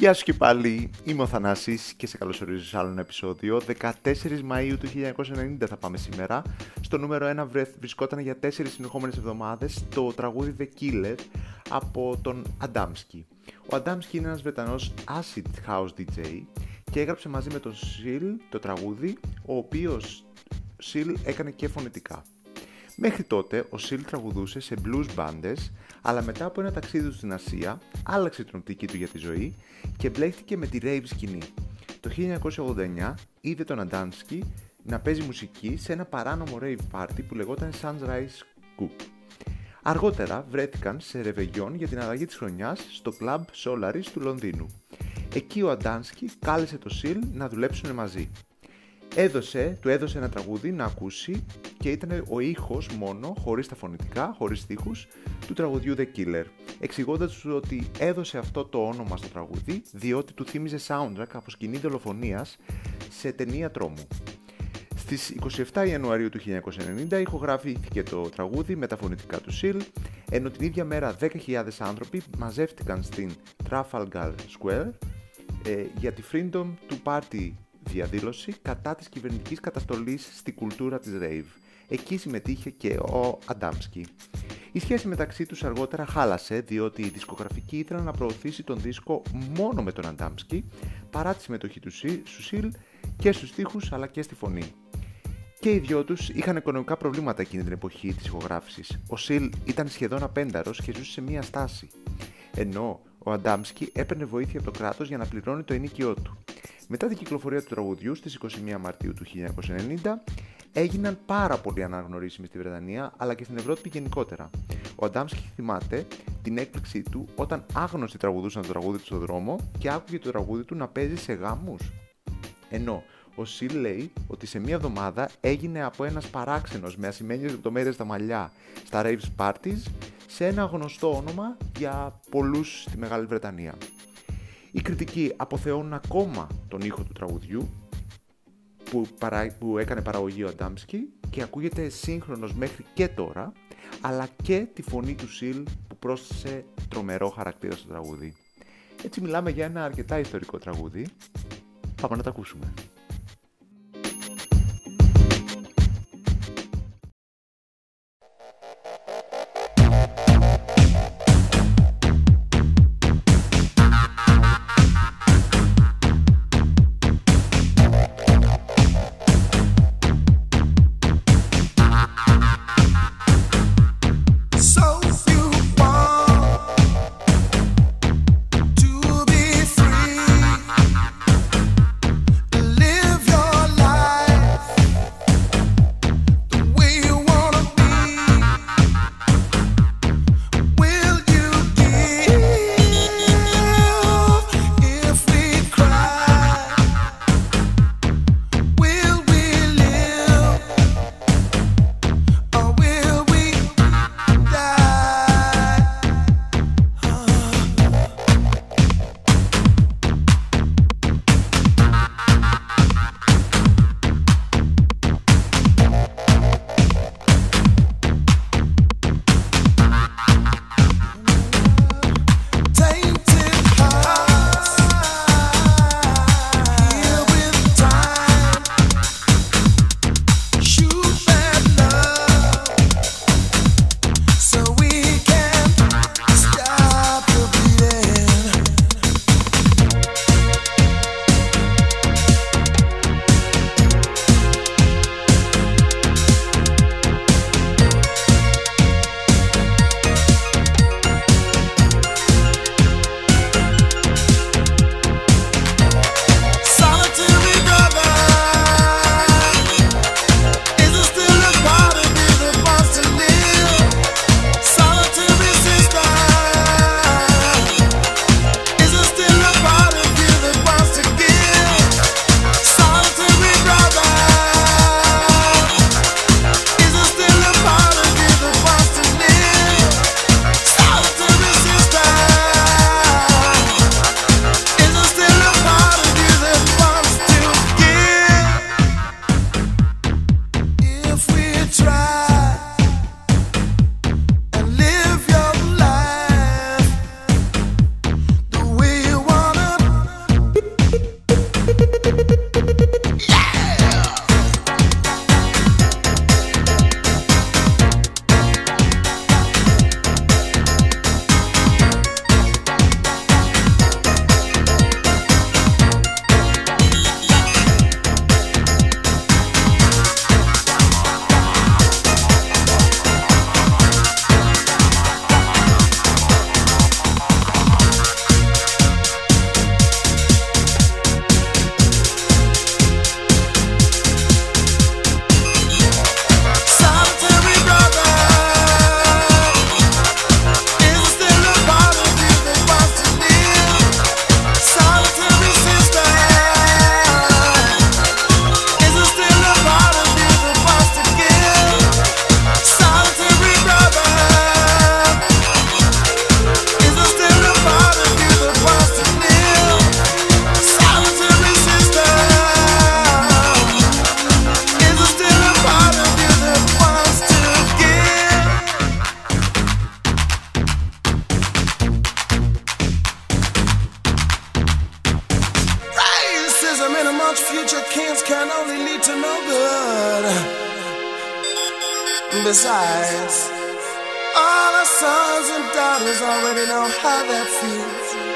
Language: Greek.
Γεια σου και πάλι, είμαι ο Θανάσης και σε καλωσορίζω σε άλλο ένα επεισόδιο. 14 Μαΐου του 1990 θα πάμε σήμερα. Στο νούμερο 1 βρισκόταν για 4 συνεχόμενες εβδομάδες το τραγούδι The Killer από τον Adamski. Ο Adamski είναι ένας Βρετανός acid house DJ και έγραψε μαζί με τον Seal το τραγούδι, ο οποίος Seal έκανε και φωνητικά. Μέχρι τότε ο Seal τραγουδούσε σε blues bands, αλλά μετά από ένα ταξίδι του στην Ασία, άλλαξε την οπτική του για τη ζωή και μπλέχτηκε με τη rave σκηνή. Το 1989 είδε τον Αντάνσκι να παίζει μουσική σε ένα παράνομο rave party που λεγόταν Sunrise Coop. Αργότερα βρέθηκαν σε ρεβεγιόν για την αλλαγή της χρονιάς στο club Solaris του Λονδίνου. Εκεί ο Αντάνσκι κάλεσε το Seal να δουλέψουν μαζί έδωσε, του έδωσε ένα τραγούδι να ακούσει και ήταν ο ήχος μόνο, χωρίς τα φωνητικά, χωρίς στίχους, του τραγουδιού The Killer, εξηγώντας τους ότι έδωσε αυτό το όνομα στο τραγούδι διότι του θύμιζε soundtrack από σκηνή δολοφονίας σε ταινία τρόμου. Στις 27 Ιανουαρίου του 1990 ηχογραφήθηκε το τραγούδι με τα φωνητικά του Seal, ενώ την ίδια μέρα 10.000 άνθρωποι μαζεύτηκαν στην Trafalgar Square ε, για τη Freedom to Party διαδήλωση κατά της κυβερνητικής καταστολής στη κουλτούρα της rave. Εκεί συμμετείχε και ο Αντάμσκι. Η σχέση μεταξύ τους αργότερα χάλασε διότι η δισκογραφική ήθελε να προωθήσει τον δίσκο μόνο με τον Αντάμσκι παρά τη συμμετοχή του Σουσίλ και στους στίχους αλλά και στη φωνή. Και οι δυο τους είχαν οικονομικά προβλήματα εκείνη την εποχή της ηχογράφησης. Ο Σιλ ήταν σχεδόν απένταρος και ζούσε σε μία στάση. Ενώ ο Αντάμσκι έπαιρνε βοήθεια από το κράτος για να πληρώνει το ενίκιό του. Μετά την κυκλοφορία του τραγουδιού στις 21 Μαρτίου του 1990, έγιναν πάρα πολύ αναγνωρίσιμοι στη Βρετανία αλλά και στην Ευρώπη γενικότερα. Ο Αντάμσκι θυμάται την έκπληξή του όταν άγνωστοι τραγουδούσαν το τραγούδι του στον δρόμο και άκουγε το τραγούδι του να παίζει σε γάμους. Ενώ ο Σιλ λέει ότι σε μία εβδομάδα έγινε από ένας παράξενος με ασημένιες λεπτομέρειες στα μαλλιά στα raves parties σε ένα γνωστό όνομα για πολλούς στη Μεγάλη Βρετανία. Οι κριτικοί αποθεώνουν ακόμα τον ήχο του τραγουδιού που, παρά, που έκανε παραγωγή ο Αντάμσκι και ακούγεται σύγχρονος μέχρι και τώρα, αλλά και τη φωνή του Σιλ που πρόσθεσε τρομερό χαρακτήρα στο τραγούδι. Έτσι μιλάμε για ένα αρκετά ιστορικό τραγούδι. Πάμε να τα ακούσουμε. such future kings can only lead to no good. Besides, all our sons and daughters already know how that feels.